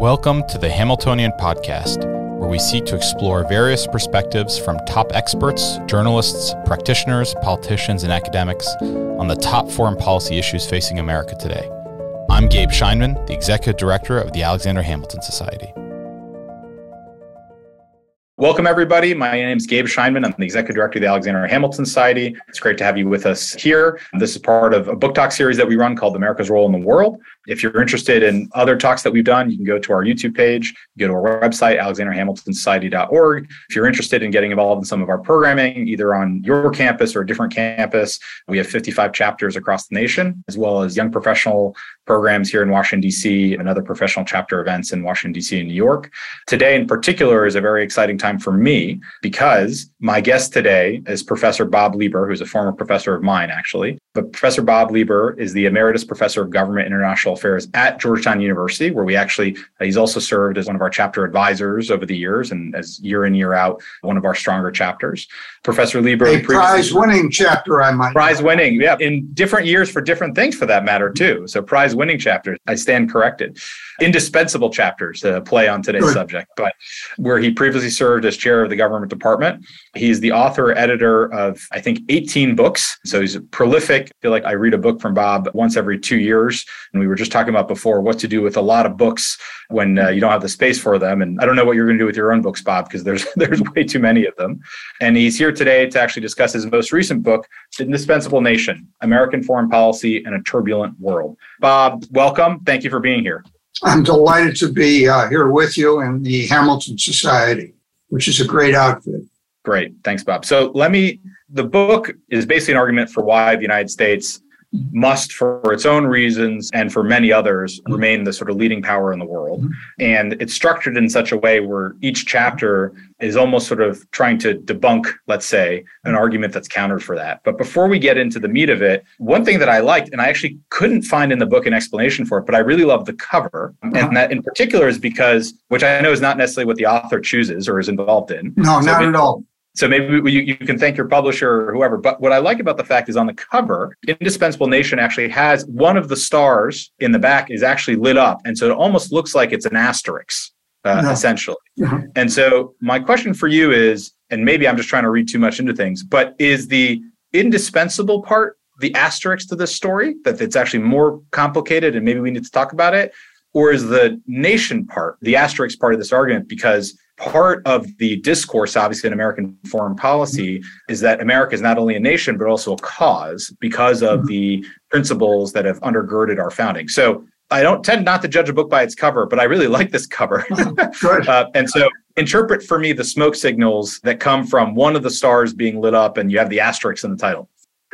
Welcome to the Hamiltonian Podcast, where we seek to explore various perspectives from top experts, journalists, practitioners, politicians, and academics on the top foreign policy issues facing America today. I'm Gabe Scheinmann, the Executive Director of the Alexander Hamilton Society. Welcome, everybody. My name is Gabe Scheinmann. I'm the executive director of the Alexander Hamilton Society. It's great to have you with us here. This is part of a book talk series that we run called America's Role in the World. If you're interested in other talks that we've done, you can go to our YouTube page, go to our website, alexanderhamiltonsociety.org. If you're interested in getting involved in some of our programming, either on your campus or a different campus, we have 55 chapters across the nation, as well as young professional programs here in Washington, D.C., and other professional chapter events in Washington, D.C. and New York. Today, in particular, is a very exciting time for me because my guest today is Professor Bob Lieber, who's a former professor of mine, actually. But Professor Bob Lieber is the Emeritus Professor of Government International Affairs at Georgetown University, where we actually, uh, he's also served as one of our chapter advisors over the years and as year in, year out, one of our stronger chapters. Professor Lieber. A prize winning chapter, I might. Prize winning, yeah, in different years for different things for that matter, too. So prize winning chapters. I stand corrected. Indispensable chapters to play on today's Good. subject, but where he previously served as chair of the government department. He's the author, editor of, I think, 18 books. So he's prolific. I feel like I read a book from Bob once every two years. And we were just talking about before what to do with a lot of books when uh, you don't have the space for them. And I don't know what you're going to do with your own books, Bob, because there's there's way too many of them. And he's here today to actually discuss his most recent book, The Indispensable Nation American Foreign Policy in a Turbulent World. Bob, welcome. Thank you for being here. I'm delighted to be uh, here with you in the Hamilton Society, which is a great outfit. Great. Thanks, Bob. So let me, the book is basically an argument for why the United States must, for its own reasons and for many others, mm-hmm. remain the sort of leading power in the world. Mm-hmm. And it's structured in such a way where each chapter is almost sort of trying to debunk, let's say, an mm-hmm. argument that's countered for that. But before we get into the meat of it, one thing that I liked, and I actually couldn't find in the book an explanation for it, but I really love the cover. And uh-huh. that in particular is because, which I know is not necessarily what the author chooses or is involved in. No, so not it, at all. So maybe you, you can thank your publisher or whoever. But what I like about the fact is on the cover, Indispensable Nation actually has one of the stars in the back is actually lit up. And so it almost looks like it's an asterisk, uh, no. essentially. And so my question for you is, and maybe I'm just trying to read too much into things, but is the indispensable part the asterisk to this story that it's actually more complicated and maybe we need to talk about it? Or is the nation part the asterisk part of this argument because part of the discourse, obviously, in American foreign policy is that America is not only a nation, but also a cause because of mm-hmm. the principles that have undergirded our founding. So I don't tend not to judge a book by its cover, but I really like this cover. uh, and so interpret for me the smoke signals that come from one of the stars being lit up, and you have the asterisks in the title.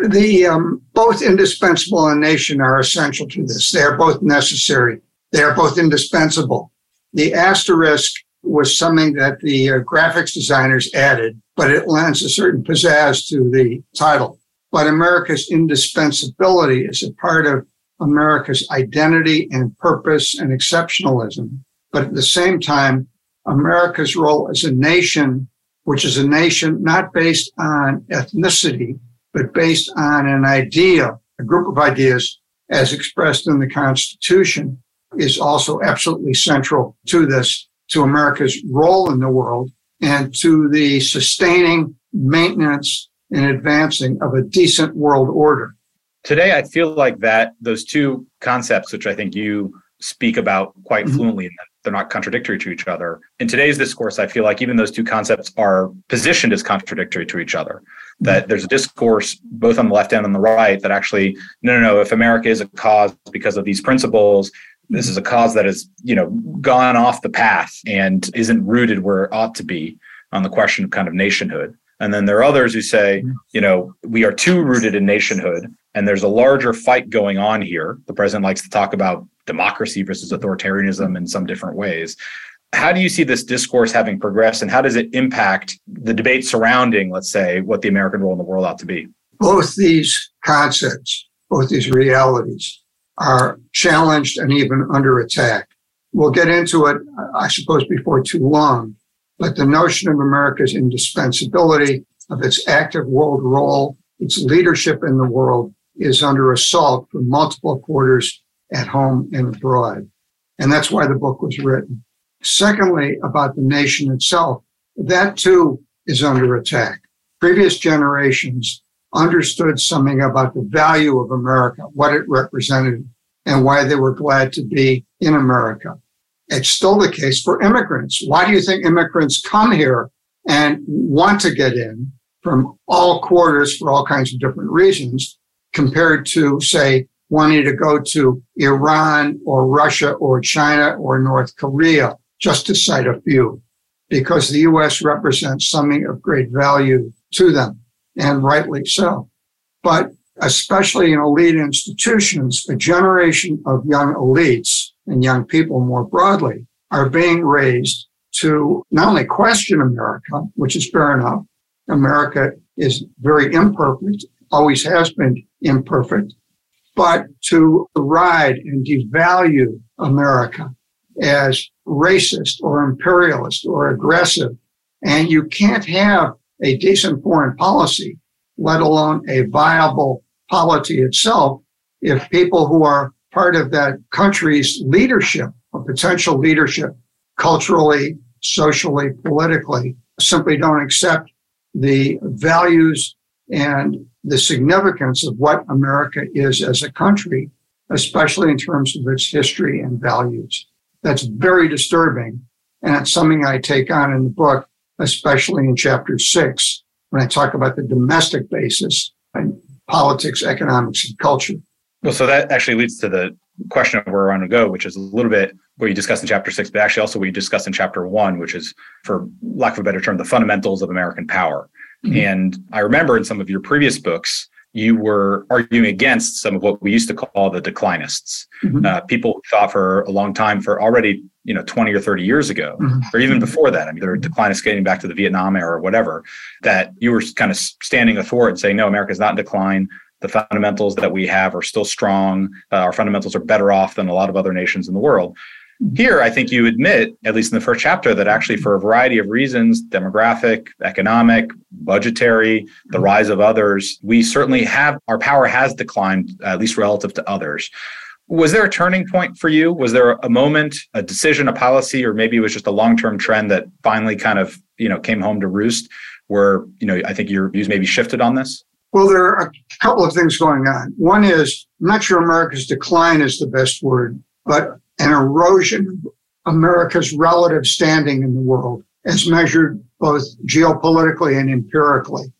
The um, both indispensable and nation are essential to this. They are both necessary. They are both indispensable. The asterisk was something that the uh, graphics designers added, but it lends a certain pizzazz to the title. But America's indispensability is a part of America's identity and purpose and exceptionalism. But at the same time, America's role as a nation, which is a nation not based on ethnicity, but based on an idea, a group of ideas as expressed in the Constitution, is also absolutely central to this to America's role in the world and to the sustaining, maintenance, and advancing of a decent world order. Today, I feel like that those two concepts, which I think you speak about quite mm-hmm. fluently, they're not contradictory to each other. In today's discourse, I feel like even those two concepts are positioned as contradictory to each other. That mm-hmm. there's a discourse both on the left and on the right that actually, no, no, no, if America is a cause because of these principles, this is a cause that has, you know, gone off the path and isn't rooted where it ought to be on the question of kind of nationhood. And then there are others who say, mm-hmm. you know, we are too rooted in nationhood and there's a larger fight going on here. The president likes to talk about democracy versus authoritarianism in some different ways. How do you see this discourse having progressed and how does it impact the debate surrounding, let's say, what the American role in the world ought to be? Both these concepts, both these realities are challenged and even under attack. We'll get into it, I suppose, before too long. But the notion of America's indispensability, of its active world role, its leadership in the world is under assault from multiple quarters at home and abroad. And that's why the book was written. Secondly, about the nation itself, that too is under attack. Previous generations understood something about the value of America, what it represented, and why they were glad to be in America. It's still the case for immigrants. Why do you think immigrants come here and want to get in from all quarters for all kinds of different reasons compared to, say, wanting to go to Iran or Russia or China or North Korea, just to cite a few, because the U.S. represents something of great value to them, and rightly so. But especially in elite institutions, a generation of young elites and young people more broadly are being raised to not only question America, which is fair enough. America is very imperfect, always has been imperfect, but to ride and devalue America as racist or imperialist or aggressive. And you can't have a decent foreign policy, let alone a viable polity itself, if people who are part of that country's leadership or potential leadership, culturally, socially, politically, simply don't accept the values and the significance of what America is as a country, especially in terms of its history and values. That's very disturbing. And it's something I take on in the book, especially in chapter six, when I talk about the domestic basis and politics, economics, and culture. Well, so that actually leads to the question of where I want to go, which is a little bit what you discussed in chapter six, but actually also what you discussed in chapter one, which is, for lack of a better term, the fundamentals of American power. Mm-hmm. And I remember in some of your previous books, you were arguing against some of what we used to call the declinists, mm-hmm. uh, people who thought for a long time, for already you know 20 or 30 years ago, mm-hmm. or even before that. I mean, there were declinists getting back to the Vietnam era or whatever. That you were kind of standing athwart and saying, no, America's not in decline. The fundamentals that we have are still strong. Uh, our fundamentals are better off than a lot of other nations in the world. Here, I think you admit, at least in the first chapter, that actually for a variety of reasons demographic, economic, budgetary, the mm-hmm. rise of others we certainly have our power has declined, at least relative to others. Was there a turning point for you? Was there a moment, a decision, a policy, or maybe it was just a long term trend that finally kind of you know came home to roost where you know I think your views maybe shifted on this? Well, there are a couple of things going on. One is, I'm not sure America's decline is the best word, but an erosion of America's relative standing in the world as measured both geopolitically and empirically.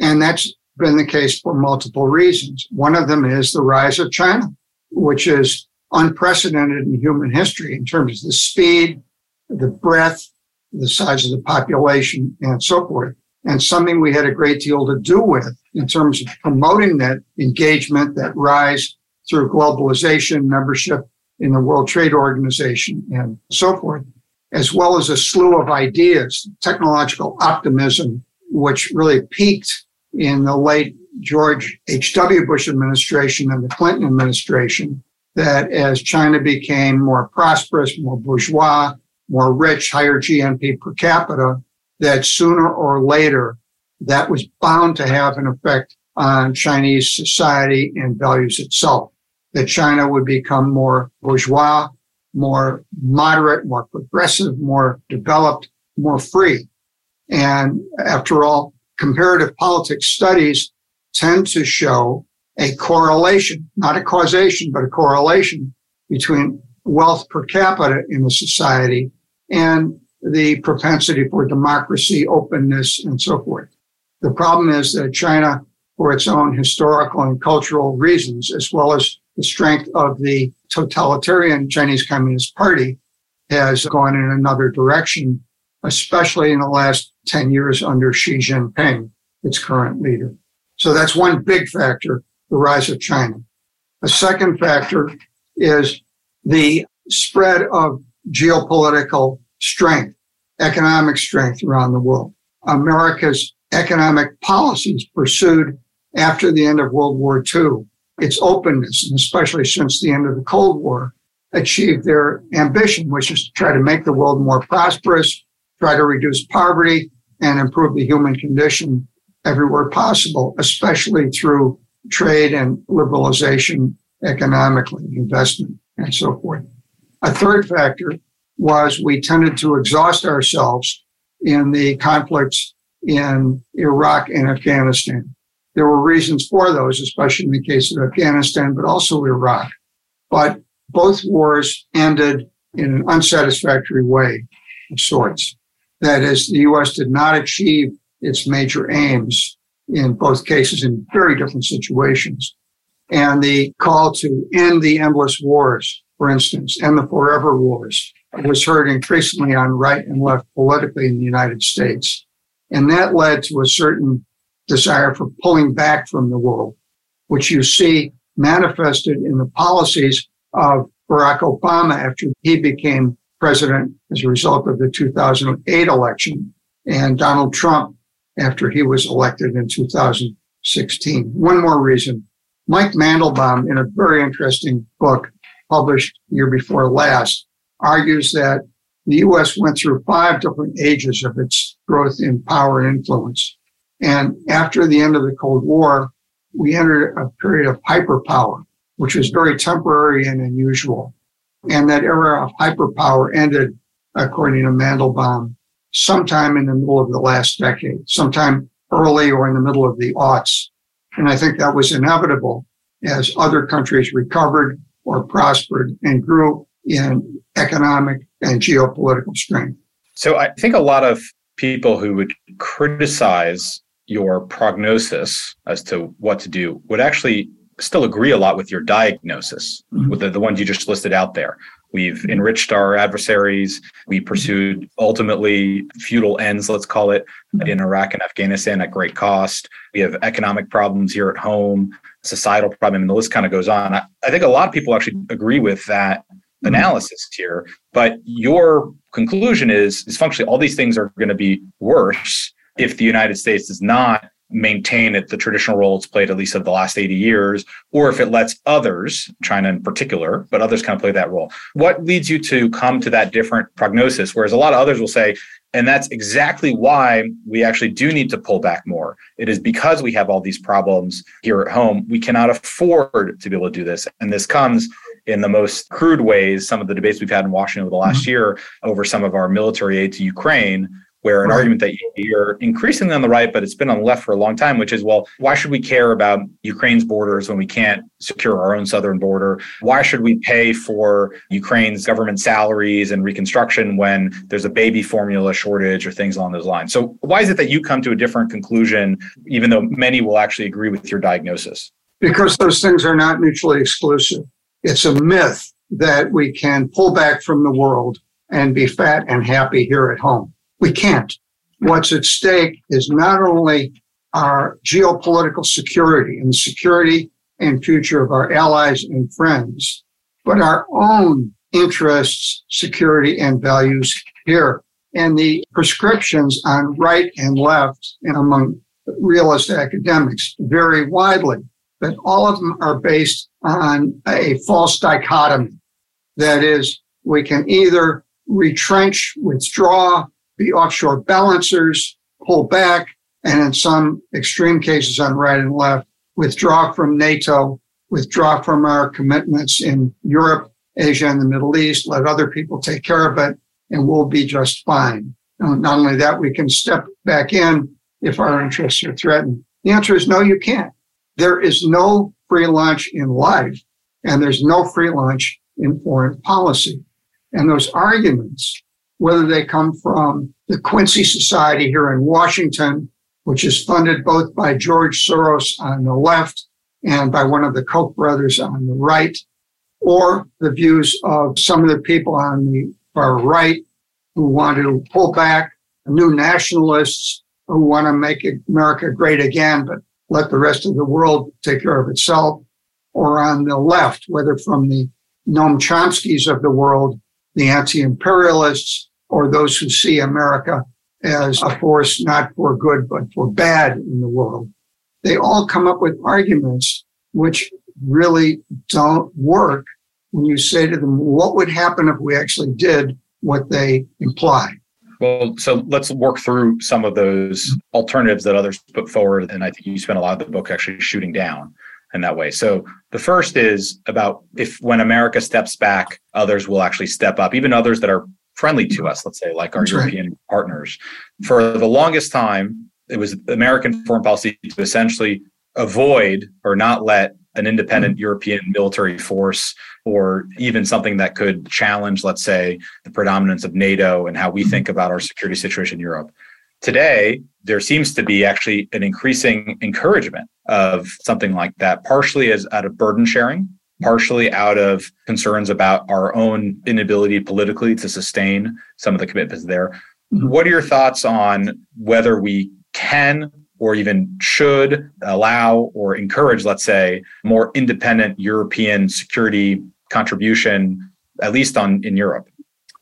And that's been the case for multiple reasons. One of them is the rise of China, which is unprecedented in human history in terms of the speed, the breadth, the size of the population, and so forth. And something we had a great deal to do with in terms of promoting that engagement, that rise through globalization, membership in the World Trade Organization and so forth, as well as a slew of ideas, technological optimism, which really peaked in the late George H.W. Bush administration and the Clinton administration, that as China became more prosperous, more bourgeois, more rich, higher GNP per capita, that sooner or later that was bound to have an effect on Chinese society and values itself that China would become more bourgeois, more moderate, more progressive, more developed, more free. And after all, comparative politics studies tend to show a correlation, not a causation, but a correlation between wealth per capita in a society and the propensity for democracy, openness, and so forth. The problem is that China, for its own historical and cultural reasons, as well as the strength of the totalitarian Chinese Communist Party has gone in another direction, especially in the last 10 years under Xi Jinping, its current leader. So that's one big factor, the rise of China. A second factor is the spread of geopolitical strength, economic strength around the world. America's economic policies pursued after the end of World War II its openness, and especially since the end of the Cold War, achieved their ambition, which is to try to make the world more prosperous, try to reduce poverty, and improve the human condition everywhere possible, especially through trade and liberalization economically, investment, and so forth. A third factor was we tended to exhaust ourselves in the conflicts in Iraq and Afghanistan. There were reasons for those, especially in the case of Afghanistan, but also Iraq. But both wars ended in an unsatisfactory way of sorts. That is, the U.S. did not achieve its major aims in both cases in very different situations. And the call to end the endless wars, for instance, end the forever wars, was heard increasingly on right and left politically in the United States. And that led to a certain desire for pulling back from the world, which you see manifested in the policies of Barack Obama after he became president as a result of the 2008 election and Donald Trump after he was elected in 2016. One more reason. Mike Mandelbaum, in a very interesting book published year before last, argues that the U.S. went through five different ages of its growth in power and influence. And after the end of the Cold War, we entered a period of hyperpower, which was very temporary and unusual. And that era of hyperpower ended, according to Mandelbaum, sometime in the middle of the last decade, sometime early or in the middle of the aughts. And I think that was inevitable as other countries recovered or prospered and grew in economic and geopolitical strength. So I think a lot of people who would criticize your prognosis as to what to do would actually still agree a lot with your diagnosis, mm-hmm. with the, the ones you just listed out there. We've enriched our adversaries. We pursued ultimately feudal ends, let's call it, in Iraq and Afghanistan at great cost. We have economic problems here at home, societal problem, and the list kind of goes on. I, I think a lot of people actually agree with that analysis here, but your conclusion is is functionally all these things are going to be worse if the United States does not maintain it, the traditional role it's played at least of the last 80 years, or if it lets others, China in particular, but others kind of play that role. What leads you to come to that different prognosis? Whereas a lot of others will say, and that's exactly why we actually do need to pull back more. It is because we have all these problems here at home. We cannot afford to be able to do this. And this comes in the most crude ways, some of the debates we've had in Washington over the last mm-hmm. year over some of our military aid to Ukraine, where an argument that you hear increasingly on the right, but it's been on the left for a long time, which is, well, why should we care about Ukraine's borders when we can't secure our own southern border? Why should we pay for Ukraine's government salaries and reconstruction when there's a baby formula shortage or things along those lines? So why is it that you come to a different conclusion, even though many will actually agree with your diagnosis? Because those things are not mutually exclusive. It's a myth that we can pull back from the world and be fat and happy here at home. We can't. What's at stake is not only our geopolitical security and security and future of our allies and friends, but our own interests, security, and values here. And the prescriptions on right and left and among realist academics vary widely, but all of them are based on a false dichotomy. That is, we can either retrench, withdraw, be offshore balancers, pull back, and in some extreme cases on right and left, withdraw from NATO, withdraw from our commitments in Europe, Asia, and the Middle East, let other people take care of it, and we'll be just fine. Not only that, we can step back in if our interests are threatened. The answer is no, you can't. There is no free lunch in life, and there's no free lunch in foreign policy. And those arguments whether they come from the Quincy Society here in Washington, which is funded both by George Soros on the left and by one of the Koch brothers on the right, or the views of some of the people on the far right who want to pull back, new nationalists who want to make America great again, but let the rest of the world take care of itself, or on the left, whether from the Noam Chomskys of the world, the anti-imperialists, or those who see America as a force not for good, but for bad in the world. They all come up with arguments which really don't work when you say to them, what would happen if we actually did what they imply? Well, so let's work through some of those alternatives that others put forward. And I think you spent a lot of the book actually shooting down. in that way. So the first is about if when America steps back, others will actually step up, even others that are friendly to us, let's say, like our That's European right. partners. For the longest time, it was American foreign policy to essentially avoid or not let an independent mm-hmm. European military force or even something that could challenge, let's say, the predominance of NATO and how we mm-hmm. think about our security situation in Europe. Today, there seems to be actually an increasing encouragement of something like that, partially as out of burden sharing, partially out of concerns about our own inability politically to sustain some of the commitments there. Mm-hmm. What are your thoughts on whether we can or even should allow or encourage, let's say, more independent European security contribution, at least on in Europe?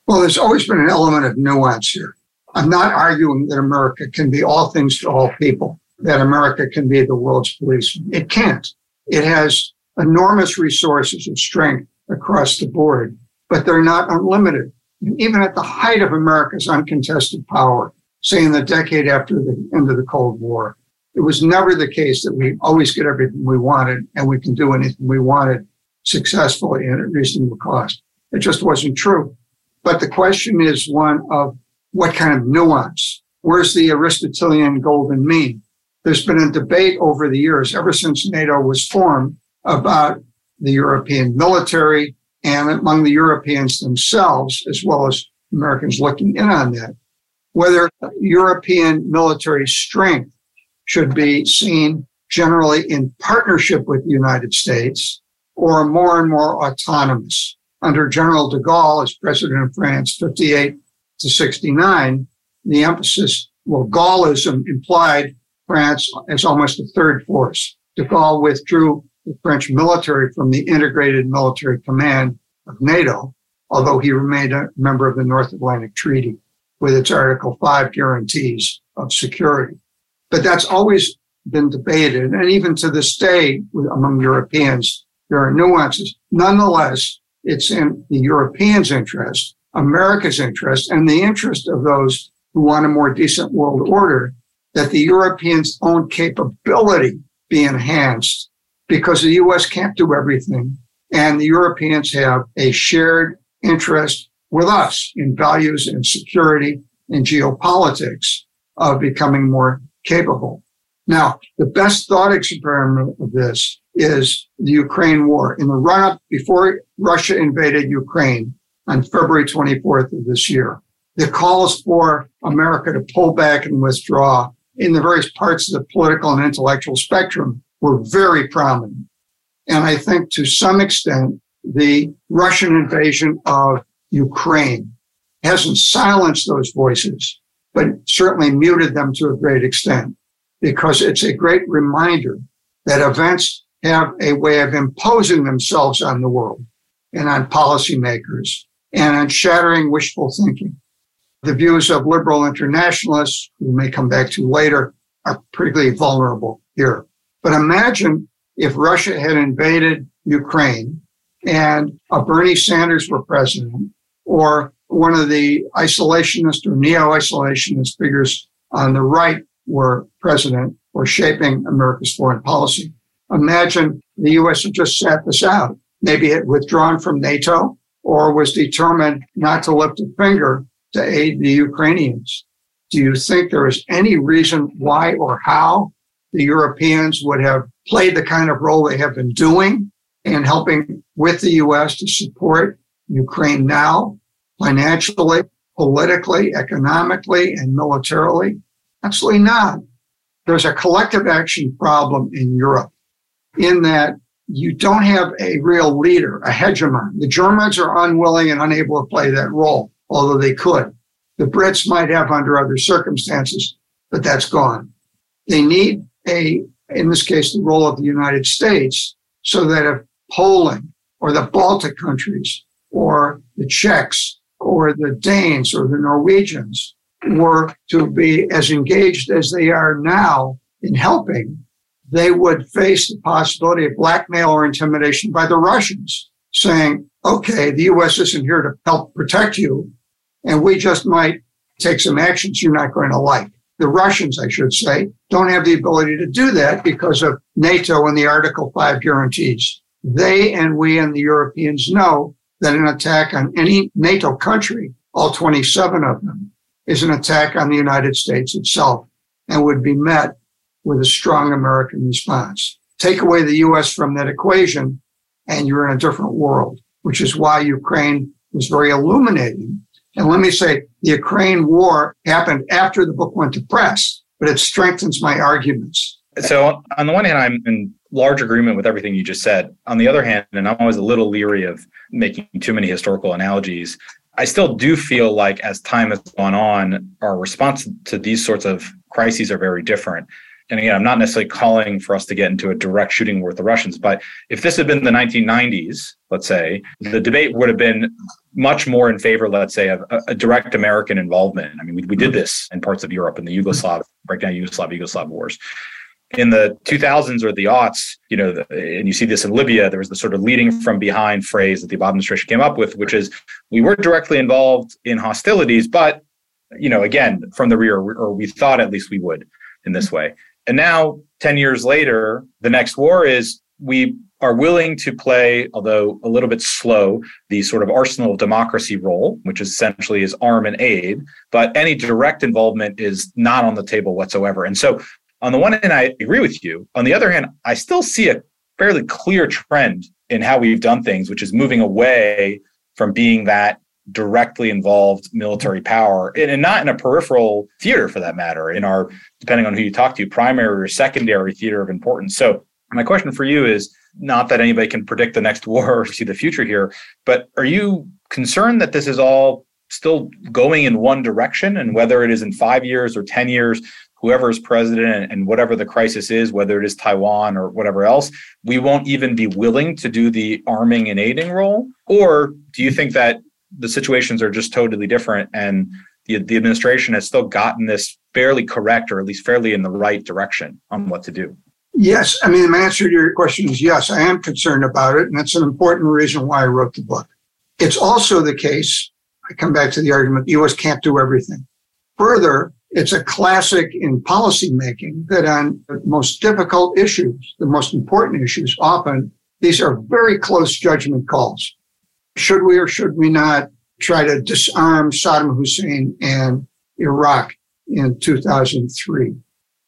Well, there's always been an element of nuance here. I'm not arguing that America can be all things to all people, that America can be the world's policeman. It can't. It has enormous resources of strength across the board, but they're not unlimited. And Even at the height of America's uncontested power, say in the decade after the end of the Cold War. It was never the case that we always get everything we wanted and we can do anything we wanted successfully and at reasonable cost. It just wasn't true. But the question is one of what kind of nuance? Where's the Aristotelian golden mean? There's been a debate over the years, ever since NATO was formed, about the European military and among the Europeans themselves, as well as Americans looking in on that, whether European military strength should be seen generally in partnership with the United States or more and more autonomous. Under General de Gaulle as president of France, 58 to 69, the emphasis, well, Gaullism implied France as almost a third force. De Gaulle withdrew the French military from the integrated military command of NATO, although he remained a member of the North Atlantic Treaty with its Article 5 guarantees of security. But that's always been debated. And even to this day, among Europeans, there are nuances. Nonetheless, it's in the Europeans' interest, America's interest, and the interest of those who want a more decent world order that the Europeans' own capability be enhanced because the U.S. can't do everything. And the Europeans have a shared interest with us in values and security and geopolitics of becoming more capable. Now, the best thought experiment of this is the Ukraine war. In the run up before Russia invaded Ukraine on February 24th of this year, the calls for America to pull back and withdraw in the various parts of the political and intellectual spectrum were very prominent. And I think to some extent, the Russian invasion of Ukraine hasn't silenced those voices, but certainly muted them to a great extent because it's a great reminder that events have a way of imposing themselves on the world and on policymakers and on shattering wishful thinking. The views of liberal internationalists, who may come back to later, are particularly vulnerable here. But imagine if Russia had invaded Ukraine and a Bernie Sanders were president or one of the isolationist or neo-isolationist figures on the right were president or shaping America's foreign policy. Imagine the U.S. had just sat this out. Maybe it withdrawn from NATO or was determined not to lift a finger to aid the Ukrainians. Do you think there is any reason why or how the Europeans would have played the kind of role they have been doing in helping with the U.S. to support Ukraine now, financially, politically, economically, and militarily? Absolutely not. There's a collective action problem in Europe in that you don't have a real leader, a hegemon. The Germans are unwilling and unable to play that role, although they could. The Brits might have under other circumstances, but that's gone. They need a, in this case, the role of the United States so that if Poland or the Baltic countries or the Czechs or the Danes or the Norwegians were to be as engaged as they are now in helping, they would face the possibility of blackmail or intimidation by the Russians saying, okay, the U.S. isn't here to help protect you, and we just might take some actions you're not going to like. The Russians, I should say, don't have the ability to do that because of NATO and the Article 5 guarantees. They and we and the Europeans know that an attack on any NATO country, all 27 of them, is an attack on the United States itself and would be met with a strong American response. Take away the U.S. from that equation and you're in a different world, which is why Ukraine was very illuminating. And let me say, the Ukraine war happened after the book went to press, but it strengthens my arguments. So, on the one hand, I'm in large agreement with everything you just said. On the other hand, and I'm always a little leery of making too many historical analogies, I still do feel like as time has gone on, our response to these sorts of crises are very different and again, I'm not necessarily calling for us to get into a direct shooting war with the Russians, but if this had been the 1990s, let's say, the debate would have been much more in favor, let's say, of a, a direct American involvement. I mean, we, we did this in parts of Europe in the Yugoslav, breakdown Yugoslav, Yugoslav wars. In the 2000s or the aughts, you know, and you see this in Libya, there was the sort of leading from behind phrase that the Obama administration came up with, which is we were directly involved in hostilities, but, you know, again, from the rear, or we thought at least we would in this way. And now, 10 years later, the next war is we are willing to play, although a little bit slow, the sort of arsenal of democracy role, which essentially is arm and aid, but any direct involvement is not on the table whatsoever. And so on the one hand, I agree with you. On the other hand, I still see a fairly clear trend in how we've done things, which is moving away from being that directly involved military power and, and, not in a peripheral theater for that matter in our depending on who you talk to primary or secondary theater of importance so my question for you is not that anybody can predict the next war or see the future here but are you concerned that this is all still going in one direction and whether it is in five years or 10 years whoever is president and whatever the crisis is, whether it is Taiwan or whatever else, we won't even be willing to do the arming and aiding role? Or do you think that the situations are just totally different and the, the administration has still gotten this fairly correct or at least fairly in the right direction on what to do. Yes i mean the answer to your question is yes i am concerned about it and that's an important reason why i wrote the book. It's also the case i come back to the argument the us can't do everything. Further it's a classic in policymaking that on the most difficult issues the most important issues often these are very close judgment calls should we or should we not try to disarm Saddam Hussein and Iraq in 2003?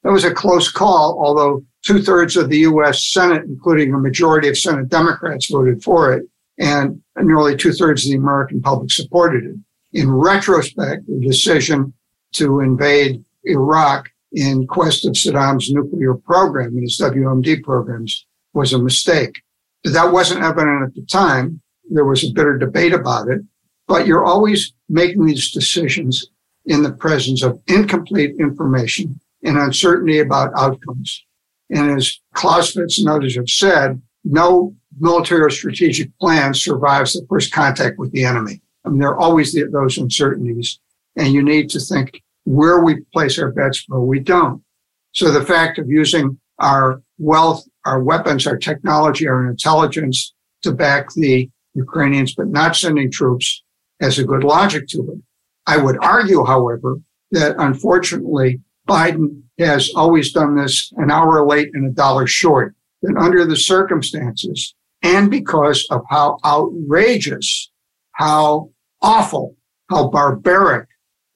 That was a close call, although two thirds of the U.S. Senate, including a majority of Senate Democrats, voted for it, and nearly two thirds of the American public supported it. In retrospect, the decision to invade Iraq in quest of Saddam's nuclear program and his WMD programs was a mistake. But that wasn't evident at the time there was a bitter debate about it, but you're always making these decisions in the presence of incomplete information and uncertainty about outcomes. And as Clausewitz and others have said, no military or strategic plan survives the first contact with the enemy. I mean, there are always the, those uncertainties, and you need to think where we place our bets, where we don't. So the fact of using our wealth, our weapons, our technology, our intelligence to back the Ukrainians, but not sending troops has a good logic to it. I would argue, however, that unfortunately Biden has always done this an hour late and a dollar short. That under the circumstances and because of how outrageous, how awful, how barbaric,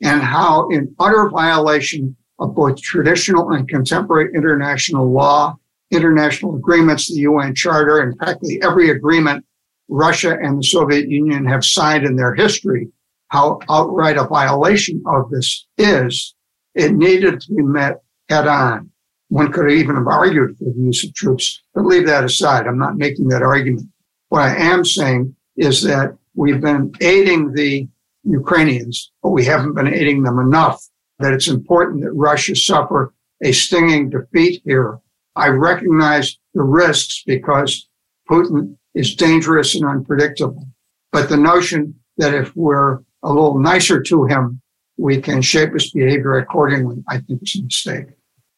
and how in utter violation of both traditional and contemporary international law, international agreements, the UN Charter, and practically every agreement Russia and the Soviet Union have signed in their history, how outright a violation of this is, it needed to be met head on. One could even have argued for the use of troops, but leave that aside. I'm not making that argument. What I am saying is that we've been aiding the Ukrainians, but we haven't been aiding them enough, that it's important that Russia suffer a stinging defeat here. I recognize the risks because Putin is dangerous and unpredictable. But the notion that if we're a little nicer to him, we can shape his behavior accordingly, I think is a mistake.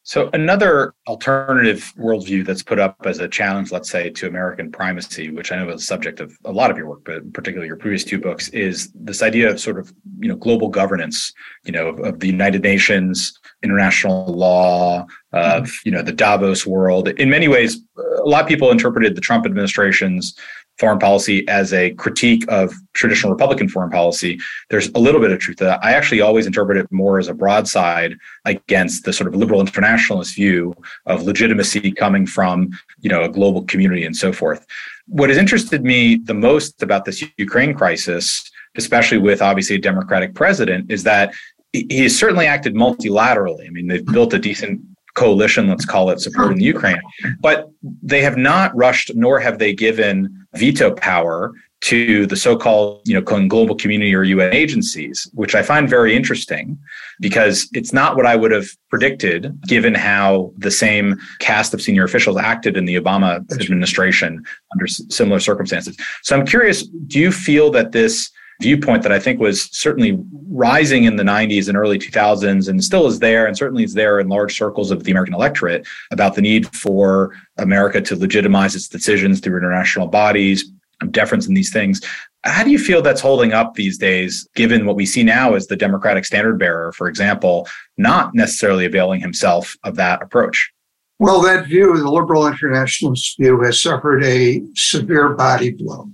So, another alternative worldview that's put up as a challenge, let's say, to American primacy, which I know is the subject of a lot of your work, but particularly your previous two books, is this idea of sort of you know global governance, you know, of, of the United Nations, international law, of mm-hmm. you know the Davos world. In many ways, a lot of people interpreted the Trump administration's foreign policy as a critique of traditional Republican foreign policy, there's a little bit of truth to that. I actually always interpret it more as a broadside against the sort of liberal internationalist view of legitimacy coming from, you know, a global community and so forth. What has interested me the most about this Ukraine crisis, especially with obviously a Democratic president, is that he has certainly acted multilaterally. I mean, they've built a decent coalition, let's call it, supporting the Ukraine. But they have not rushed, nor have they given veto power to the so-called, you know, global community or UN agencies, which I find very interesting because it's not what I would have predicted given how the same cast of senior officials acted in the Obama administration under similar circumstances. So I'm curious, do you feel that this viewpoint that I think was certainly rising in the 90s and early 2000s and still is there, and certainly is there in large circles of the American electorate about the need for America to legitimize its decisions through international bodies, deference in these things. How do you feel that's holding up these days, given what we see now as the Democratic standard bearer, for example, not necessarily availing himself of that approach? Well, that view, the liberal internationalist view, has suffered a severe body blow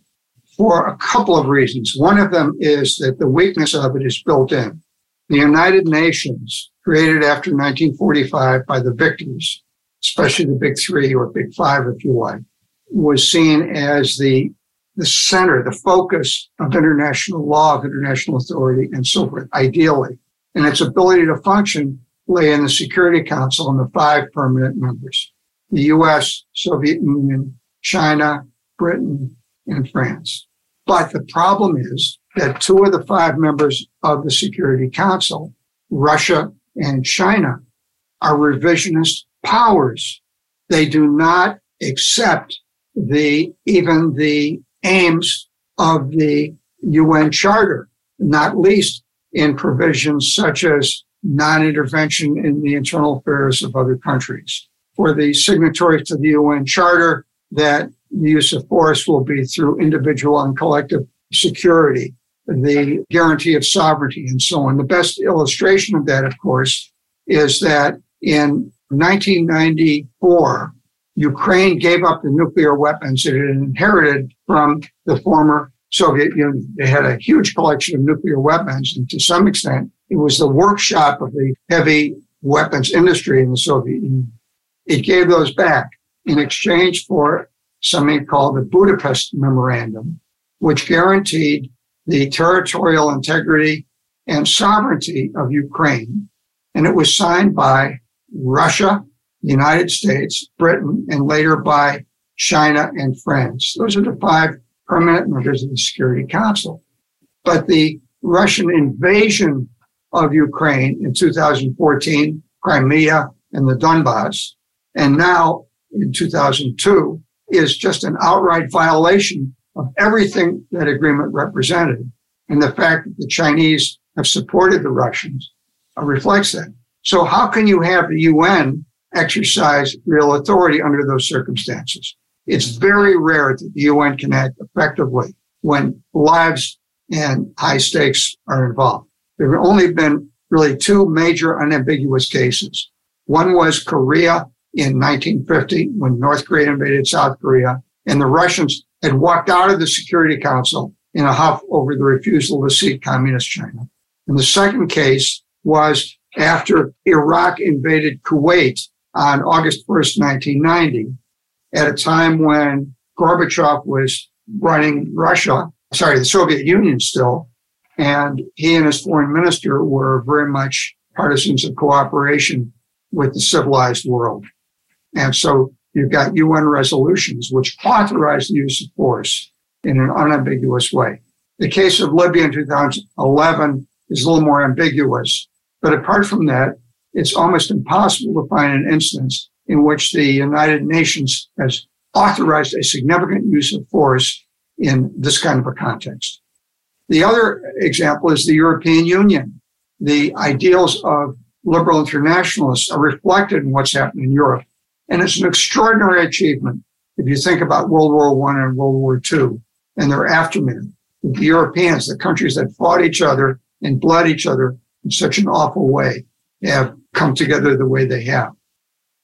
for a couple of reasons. One of them is that the weakness of it is built in. The United Nations, created after 1945 by the victors, especially the big three or big five, if you like, was seen as the, the center, the focus of international law, of international authority, and so forth, ideally. And its ability to function lay in the Security Council and the five permanent members the US, Soviet Union, China, Britain, in France. But the problem is that two of the five members of the Security Council, Russia and China, are revisionist powers. They do not accept the, even the aims of the UN Charter, not least in provisions such as non-intervention in the internal affairs of other countries. For the signatories to the UN Charter, that the use of force will be through individual and collective security, the guarantee of sovereignty, and so on. The best illustration of that, of course, is that in 1994, Ukraine gave up the nuclear weapons it had inherited from the former Soviet Union. They had a huge collection of nuclear weapons, and to some extent, it was the workshop of the heavy weapons industry in the Soviet Union. It gave those back in exchange for something called the Budapest Memorandum, which guaranteed the territorial integrity and sovereignty of Ukraine. And it was signed by Russia, the United States, Britain, and later by China and France. Those are the five permanent members of the Security Council. But the Russian invasion of Ukraine in 2014, Crimea and the Donbass, and now in 2002, is just an outright violation of everything that agreement represented. And the fact that the Chinese have supported the Russians reflects that. So how can you have the UN exercise real authority under those circumstances? It's very rare that the UN can act effectively when lives and high stakes are involved. There have only been really two major unambiguous cases. One was Korea in 1950 when North Korea invaded South Korea and the Russians had walked out of the Security Council in a huff over the refusal to seat communist China. And the second case was after Iraq invaded Kuwait on August 1st, 1990, at a time when Gorbachev was running Russia, sorry, the Soviet Union still, and he and his foreign minister were very much partisans of cooperation with the civilized world. And so you've got UN resolutions which authorize the use of force in an unambiguous way. The case of Libya in 2011 is a little more ambiguous, but apart from that, it's almost impossible to find an instance in which the United Nations has authorized a significant use of force in this kind of a context. The other example is the European Union. The ideals of liberal internationalists are reflected in what's happened in Europe. And it's an extraordinary achievement if you think about World War One and World War II and their aftermath. The Europeans, the countries that fought each other and bled each other in such an awful way, have come together the way they have.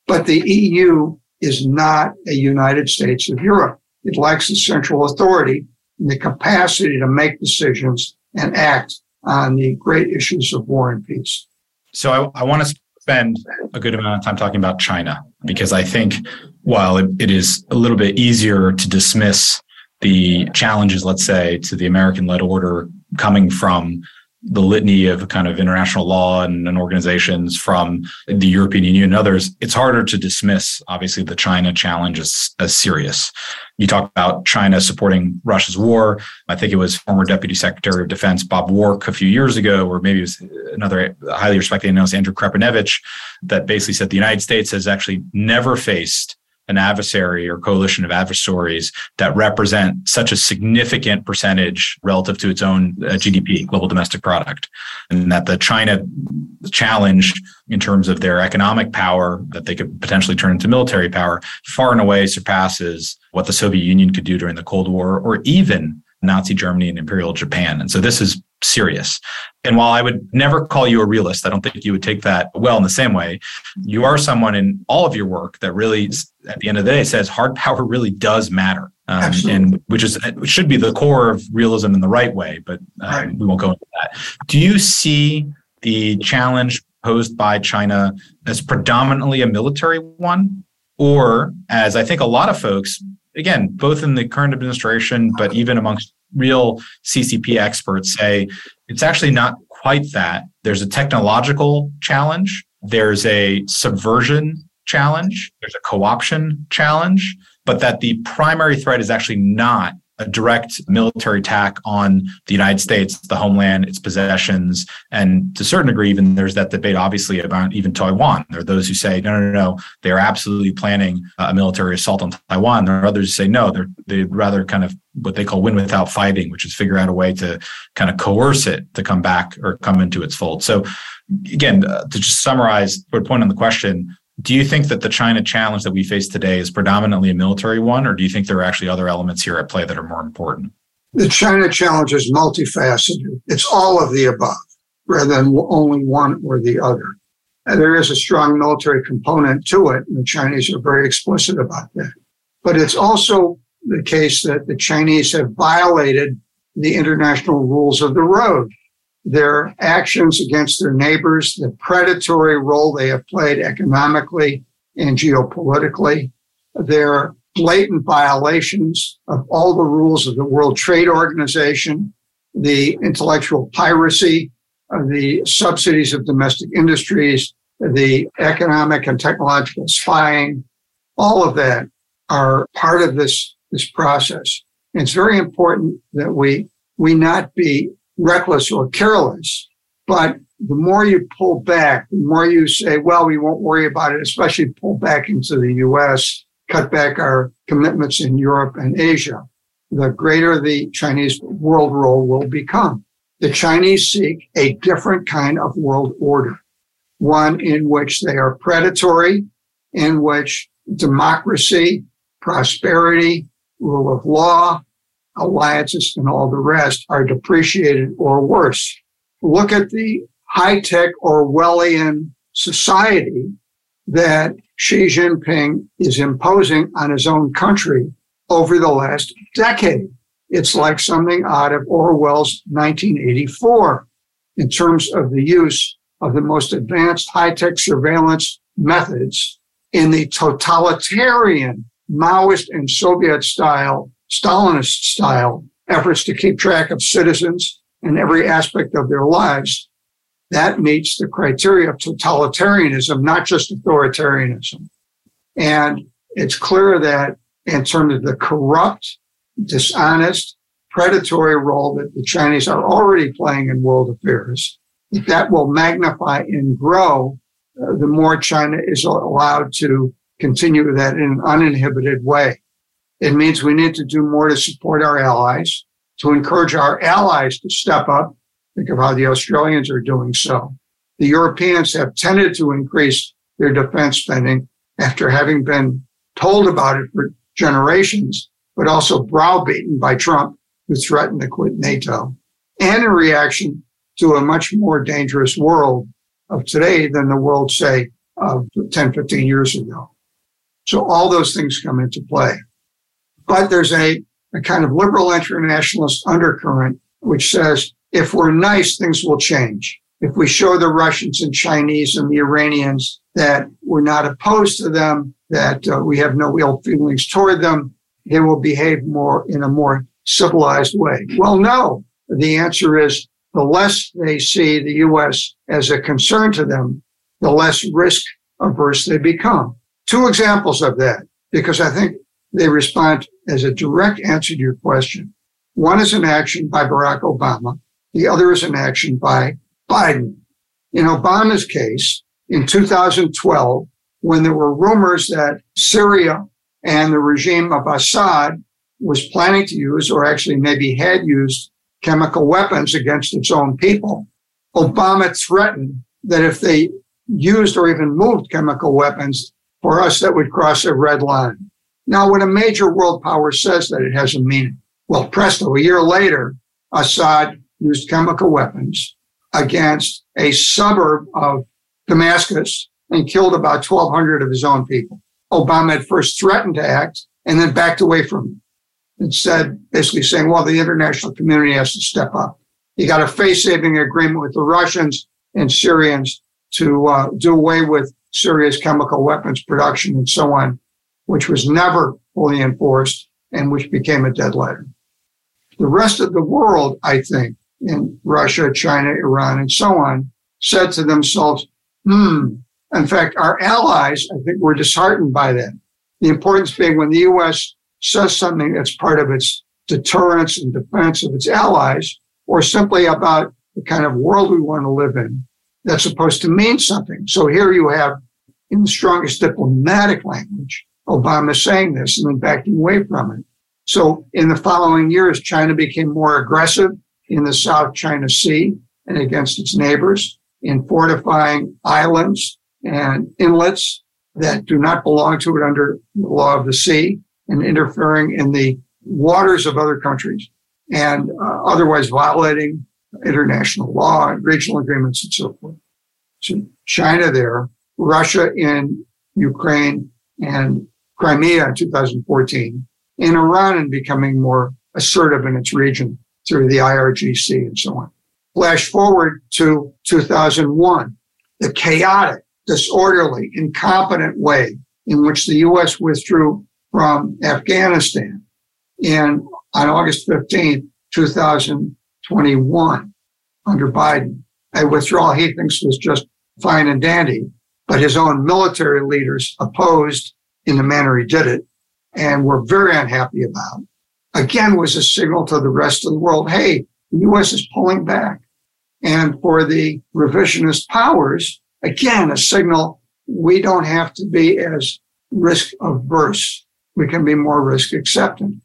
But the EU is not a United States of Europe. It lacks the central authority and the capacity to make decisions and act on the great issues of war and peace. So I, I want to spend a good amount of time talking about China because I think while it, it is a little bit easier to dismiss the challenges, let's say, to the American led order coming from the litany of kind of international law and, and, organizations from the European Union and others, it's harder to dismiss, obviously, the China challenge as, as serious. You talk about China supporting Russia's war. I think it was former Deputy Secretary of Defense Bob Work a few years ago, or maybe it was another highly respected analyst, Andrew Krepinevich, that basically said the United States has actually never faced an adversary or coalition of adversaries that represent such a significant percentage relative to its own uh, GDP, global domestic product, and that the China challenge in terms of their economic power that they could potentially turn into military power far and away surpasses what the Soviet Union could do during the Cold War or even Nazi Germany and Imperial Japan. And so this is serious. And while I would never call you a realist, I don't think you would take that well in the same way. You are someone in all of your work that really, at the end of the day, says hard power really does matter. Um, and which is which should be the core of realism in the right way, but um, right. we won't go into that. Do you see the challenge posed by China as predominantly a military one, or as I think a lot of folks again, both in the current administration, but even amongst real CCP experts say it's actually not quite that. There's a technological challenge, there's a subversion challenge, there's a co option challenge, but that the primary threat is actually not a direct military attack on the United States, the homeland, its possessions, and to a certain degree, even there's that debate, obviously, about even Taiwan. There are those who say, no, no, no, they are absolutely planning a military assault on Taiwan. There are others who say, no, they're they'd rather kind of what they call win without fighting, which is figure out a way to kind of coerce it to come back or come into its fold. So, again, uh, to just summarize, a point on the question, do you think that the China challenge that we face today is predominantly a military one, or do you think there are actually other elements here at play that are more important? The China challenge is multifaceted. It's all of the above rather than only one or the other. And there is a strong military component to it, and the Chinese are very explicit about that. But it's also the case that the Chinese have violated the international rules of the road their actions against their neighbors, the predatory role they have played economically and geopolitically, their blatant violations of all the rules of the World Trade Organization, the intellectual piracy, uh, the subsidies of domestic industries, the economic and technological spying, all of that are part of this, this process. And it's very important that we, we not be reckless or careless. But the more you pull back, the more you say, well, we won't worry about it, especially pull back into the US, cut back our commitments in Europe and Asia, the greater the Chinese world role will become. The Chinese seek a different kind of world order, one in which they are predatory, in which democracy, prosperity, rule of law, alliances and all the rest are depreciated or worse. Look at the high tech Orwellian society that Xi Jinping is imposing on his own country over the last decade. It's like something out of Orwell's 1984 in terms of the use of the most advanced high tech surveillance methods in the totalitarian Maoist and Soviet style Stalinist style efforts to keep track of citizens and every aspect of their lives, that meets the criteria of totalitarianism, not just authoritarianism. And it's clear that in terms of the corrupt, dishonest, predatory role that the Chinese are already playing in world affairs, that will magnify and grow uh, the more China is allowed to continue that in an uninhibited way. It means we need to do more to support our allies, to encourage our allies to step up. Think of how the Australians are doing so. The Europeans have tended to increase their defense spending after having been told about it for generations, but also browbeaten by Trump, who threatened to quit NATO, and in reaction to a much more dangerous world of today than the world, say, of 10, 15 years ago. So all those things come into play. But there's a, a kind of liberal internationalist undercurrent, which says if we're nice, things will change. If we show the Russians and Chinese and the Iranians that we're not opposed to them, that uh, we have no ill feelings toward them, they will behave more in a more civilized way. Well, no. The answer is the less they see the U.S. as a concern to them, the less risk averse they become. Two examples of that, because I think they respond as a direct answer to your question. One is an action by Barack Obama. The other is an action by Biden. In Obama's case, in 2012, when there were rumors that Syria and the regime of Assad was planning to use, or actually maybe had used, chemical weapons against its own people, Obama threatened that if they used or even moved chemical weapons, for us, that would cross a red line. Now, when a major world power says that, it has a meaning. Well, presto, a year later, Assad used chemical weapons against a suburb of Damascus and killed about 1,200 of his own people. Obama had first threatened to act and then backed away from it. Instead, basically saying, well, the international community has to step up. He got a face saving agreement with the Russians and Syrians to uh, do away with Syria's chemical weapons production and so on, which was never fully enforced and which became a dead letter. The rest of the world, I think, in Russia, China, Iran, and so on, said to themselves, hmm, in fact, our allies, I think, were disheartened by that. The importance being when the U.S. says something that's part of its deterrence and defense of its allies, or simply about the kind of world we want to live in, that's supposed to mean something. So here you have, in the strongest diplomatic language, Obama saying this and then backing away from it. So in the following years, China became more aggressive in the South China Sea and against its neighbors in fortifying islands and inlets that do not belong to it under the law of the sea and interfering in the waters of other countries and uh, otherwise violating international law and regional agreements and so forth. So China there, Russia in Ukraine and Crimea in 2014, and Iran in becoming more assertive in its region through the IRGC and so on. Flash forward to 2001, the chaotic, disorderly, incompetent way in which the U.S. withdrew from Afghanistan And on August 15, 2021, under Biden. A withdrawal he thinks was just fine and dandy, but his own military leaders opposed in the manner he did it and were very unhappy about. Again, was a signal to the rest of the world, hey, the U.S. is pulling back. And for the revisionist powers, again, a signal we don't have to be as risk averse. We can be more risk accepting.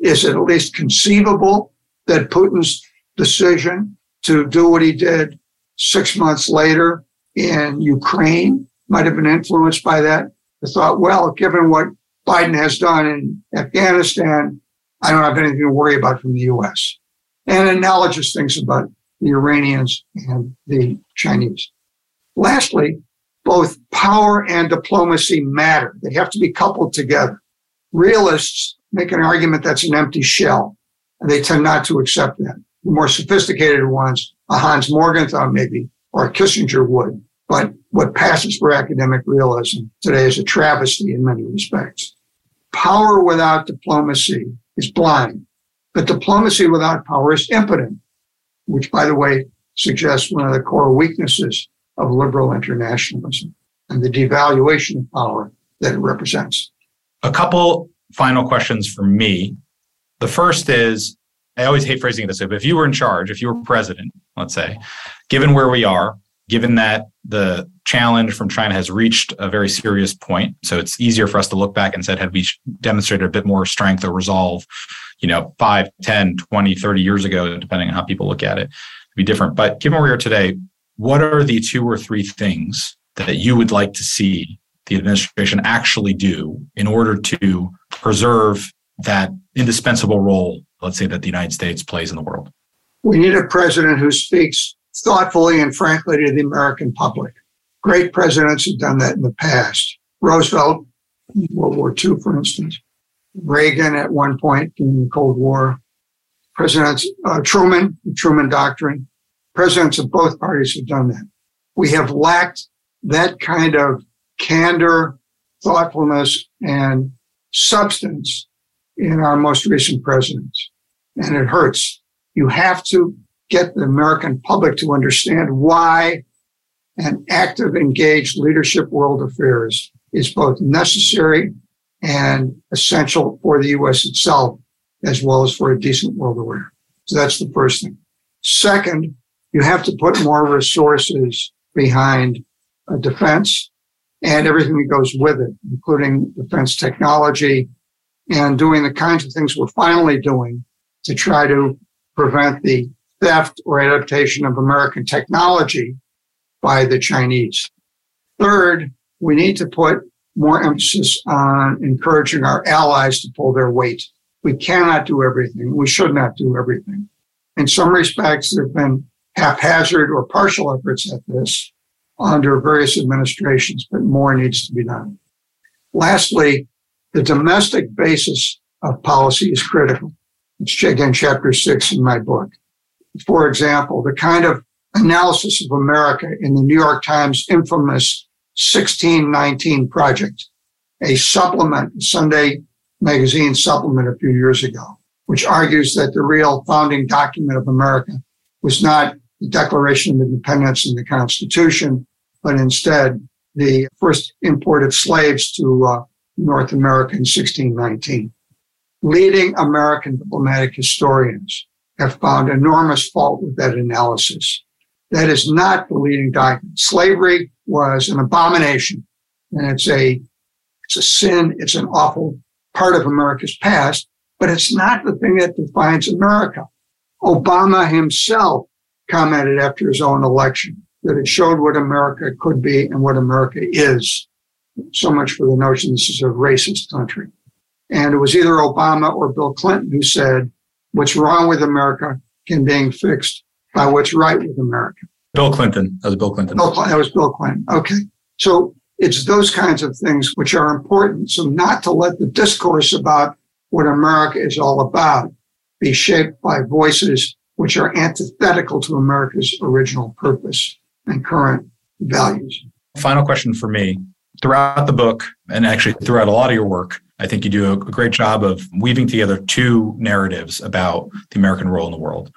Is it at least conceivable that Putin's decision to do what he did six months later in Ukraine might have been influenced by that. The thought, well, given what Biden has done in Afghanistan, I don't have anything to worry about from the U.S. And analogous things about the Iranians and the Chinese. Lastly, both power and diplomacy matter. They have to be coupled together. Realists make an argument that's an empty shell, and they tend not to accept that the more sophisticated ones, a Hans Morgenthau maybe, or a Kissinger would. But what passes for academic realism today is a travesty in many respects. Power without diplomacy is blind, but diplomacy without power is impotent, which, by the way, suggests one of the core weaknesses of liberal internationalism and the devaluation of power that it represents. A couple final questions for me. The first is I always hate phrasing it this way, but if you were in charge, if you were president, let's say, given where we are, given that the challenge from China has reached a very serious point, so it's easier for us to look back and said, had we demonstrated a bit more strength or resolve, you know, 5, 10, 20, 30 years ago, depending on how people look at it, it'd be different. But given where we are today, what are the two or three things that you would like to see the administration actually do in order to preserve that indispensable role, let's say, that the United States plays in the world? We need a president who speaks thoughtfully and frankly to the American public. Great presidents have done that in the past. Roosevelt, World War II, for instance. Reagan at one point in the Cold War. Presidents uh, Truman, the Truman Doctrine. Presidents of both parties have done that. We have lacked that kind of candor, thoughtfulness, and substance in our most recent presidents. And it hurts. You have to get the American public to understand why an active, engaged leadership world affairs is both necessary and essential for the U.S. itself, as well as for a decent world order. So that's the first thing. Second, you have to put more resources behind uh, defense and everything that goes with it, including defense technology and doing the kinds of things we're finally doing to try to prevent the theft or adaptation of American technology by the Chinese. Third, we need to put more emphasis on encouraging our allies to pull their weight. We cannot do everything. We should not do everything. In some respects, there have been haphazard or partial efforts at this under various administrations, but more needs to be done. Lastly, the domestic basis of policy is critical. It's again chapter six in my book. For example, the kind of analysis of America in the New York Times infamous 1619 project, a supplement, Sunday magazine supplement a few years ago, which argues that the real founding document of America was not the Declaration of Independence and the Constitution, but instead the first import of slaves to uh, North America in 1619. Leading American diplomatic historians have found enormous fault with that analysis. That is not the leading document. Slavery was an abomination and it's a, it's a sin. It's an awful part of America's past, but it's not the thing that defines America. Obama himself commented after his own election that it showed what America could be and what America is. So much for the notion this is a racist country. And it was either Obama or Bill Clinton who said, what's wrong with America can being fixed by what's right with America. Bill Clinton. That was Bill Clinton. Bill, that was Bill Clinton. Okay. So it's those kinds of things which are important. So not to let the discourse about what America is all about be shaped by voices which are antithetical to America's original purpose and current values. Final question for me. Throughout the book, and actually throughout a lot of your work, I think you do a great job of weaving together two narratives about the American role in the world.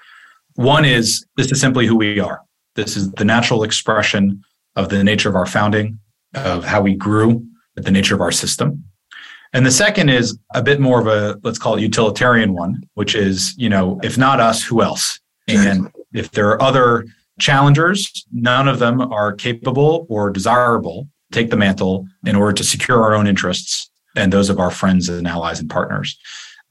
One is this is simply who we are. This is the natural expression of the nature of our founding, of how we grew, the nature of our system. And the second is a bit more of a, let's call it utilitarian one, which is, you know, if not us, who else? And if there are other challengers, none of them are capable or desirable take the mantle in order to secure our own interests and those of our friends and allies and partners.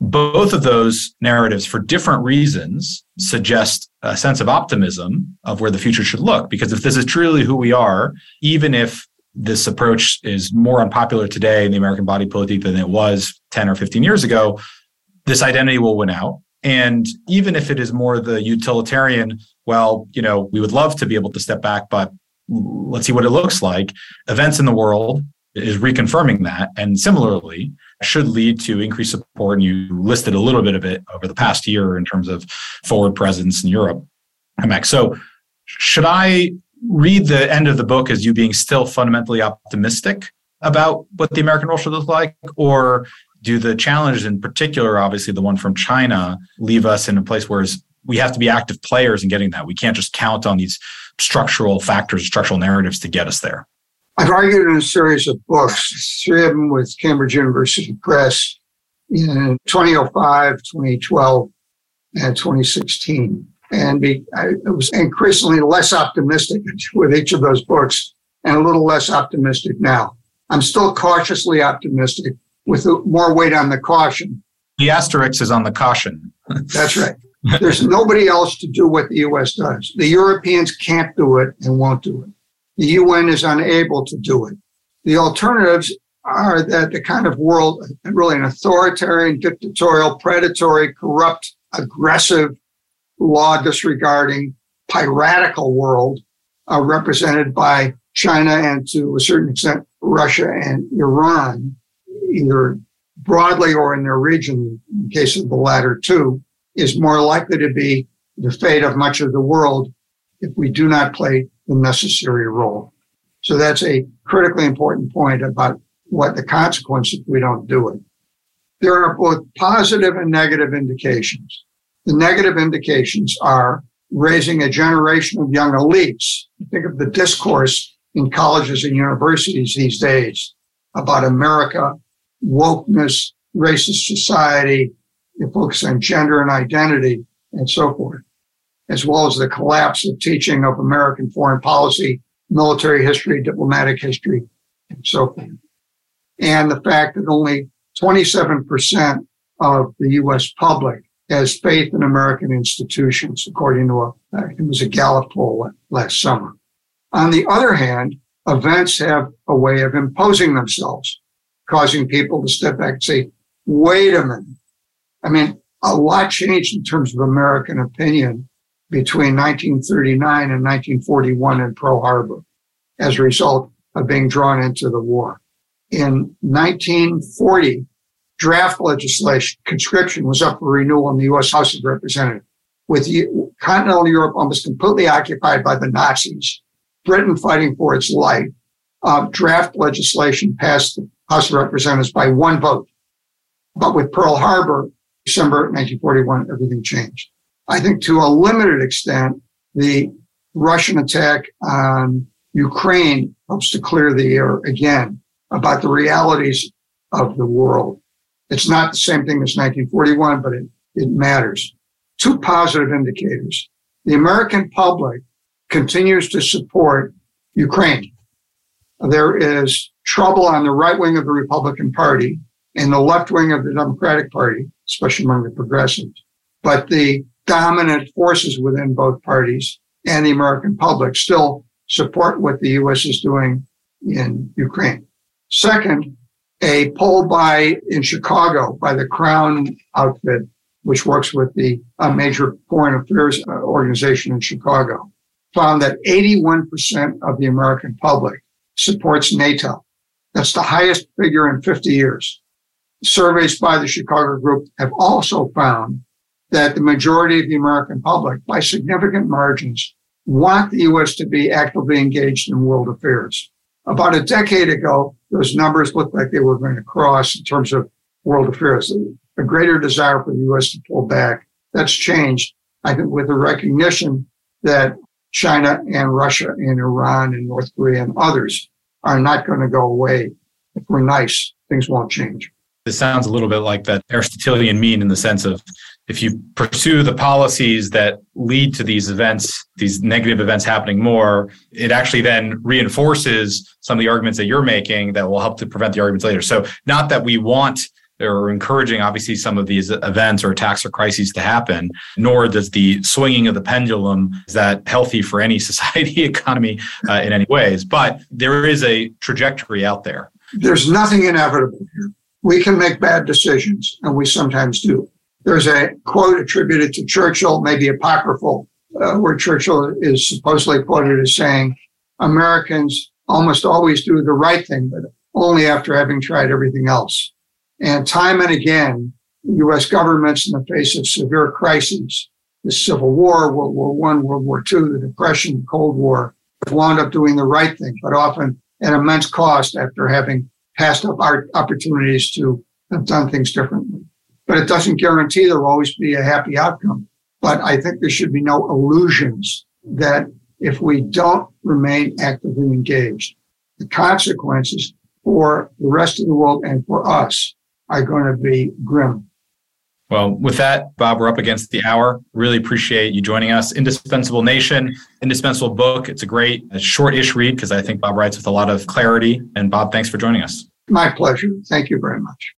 Both of those narratives, for different reasons, suggest a sense of optimism of where the future should look. Because if this is truly who we are, even if this approach is more unpopular today in the American body politic than it was 10 or 15 years ago, this identity will win out. And even if it is more the utilitarian, well, you know, we would love to be able to step back, but let's see what it looks like. Events in the world is reconfirming that. And similarly, should lead to increased support. And you listed a little bit of it over the past year in terms of forward presence in Europe. Max. So, should I read the end of the book as you being still fundamentally optimistic about what the American role should look like? Or do the challenges in particular, obviously the one from China, leave us in a place where we have to be active players in getting that? We can't just count on these structural factors, structural narratives to get us there. I've argued in a series of books, three of them with Cambridge University Press in 2005, 2012, and 2016. And I was increasingly less optimistic with each of those books and a little less optimistic now. I'm still cautiously optimistic with more weight on the caution. The asterisk is on the caution. That's right. There's nobody else to do what the US does. The Europeans can't do it and won't do it. The UN is unable to do it. The alternatives are that the kind of world, really an authoritarian, dictatorial, predatory, corrupt, aggressive, law disregarding, piratical world are represented by China and to a certain extent Russia and Iran, either broadly or in their region, in case of the latter two, is more likely to be the fate of much of the world if we do not play the necessary role. So that's a critically important point about what the consequence if we don't do it. There are both positive and negative indications. The negative indications are raising a generation of young elites. Think of the discourse in colleges and universities these days about America, wokeness, racist society, the focus on gender and identity, and so forth, as well as the collapse of teaching of American foreign policy, military history, diplomatic history, and so forth. And the fact that only 27% of the U.S. public has faith in American institutions, according to a, it was a Gallup poll last summer. On the other hand, events have a way of imposing themselves, causing people to step back and say, wait a minute. I mean, a lot changed in terms of American opinion between 1939 and 1941 in Pearl Harbor as a result of being drawn into the war. In 1940, draft legislation, conscription was up for renewal in the U.S. House of Representatives. With continental Europe almost completely occupied by the Nazis, Britain fighting for its life, uh, draft legislation passed the House of Representatives by one vote. But with Pearl Harbor, December 1941, everything changed. I think to a limited extent, the Russian attack on Ukraine helps to clear the air again about the realities of the world. It's not the same thing as 1941, but it, it matters. Two positive indicators. The American public continues to support Ukraine. There is trouble on the right wing of the Republican Party and the left wing of the Democratic Party, especially among the progressives. But the dominant forces within both parties and the American public still support what the U.S. is doing in Ukraine. Second, a poll by in Chicago by the Crown outfit, which works with the major foreign affairs uh, organization in Chicago, found that 81% of the American public supports NATO. That's the highest figure in 50 years. Surveys by the Chicago group have also found that the majority of the American public, by significant margins, want the U.S. to be actively engaged in world affairs. About a decade ago, those numbers looked like they were going to cross in terms of world affairs. A greater desire for the U.S. to pull back. That's changed, I think, with the recognition that China and Russia and Iran and North Korea and others are not going to go away. If we're nice, things won't change. This sounds a little bit like that Aristotelian mean in the sense of if you pursue the policies that lead to these events, these negative events happening more, it actually then reinforces some of the arguments that you're making that will help to prevent the arguments later. So, not that we want or encouraging obviously some of these events or attacks or crises to happen nor does the swinging of the pendulum is that healthy for any society economy uh, in any ways. But there is a trajectory out there. There's nothing inevitable here. We can make bad decisions and we sometimes do there's a quote attributed to churchill maybe apocryphal uh, where churchill is supposedly quoted as saying americans almost always do the right thing but only after having tried everything else and time and again, U.S. governments in the face of severe crises, the Civil War, World War I, World War II, the Depression, Cold War, wound up doing the right thing, but often at immense cost after having passed up our opportunities to have done things differently. But it doesn't guarantee there will always be a happy outcome. But I think there should be no illusions that if we don't remain actively engaged, the consequences for the rest of the world and for us are going to be grim. Well, with that, Bob, we're up against the hour. Really appreciate you joining us. Indispensable Nation, indispensable book. It's a great, short ish read because I think Bob writes with a lot of clarity. And Bob, thanks for joining us. My pleasure. Thank you very much.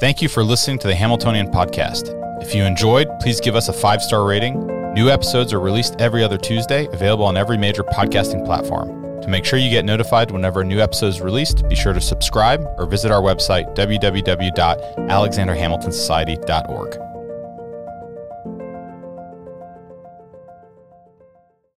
Thank you for listening to the Hamiltonian podcast. If you enjoyed, please give us a five star rating. New episodes are released every other Tuesday, available on every major podcasting platform. To make sure you get notified whenever a new episode is released, be sure to subscribe or visit our website, www.alexanderhamiltonsociety.org.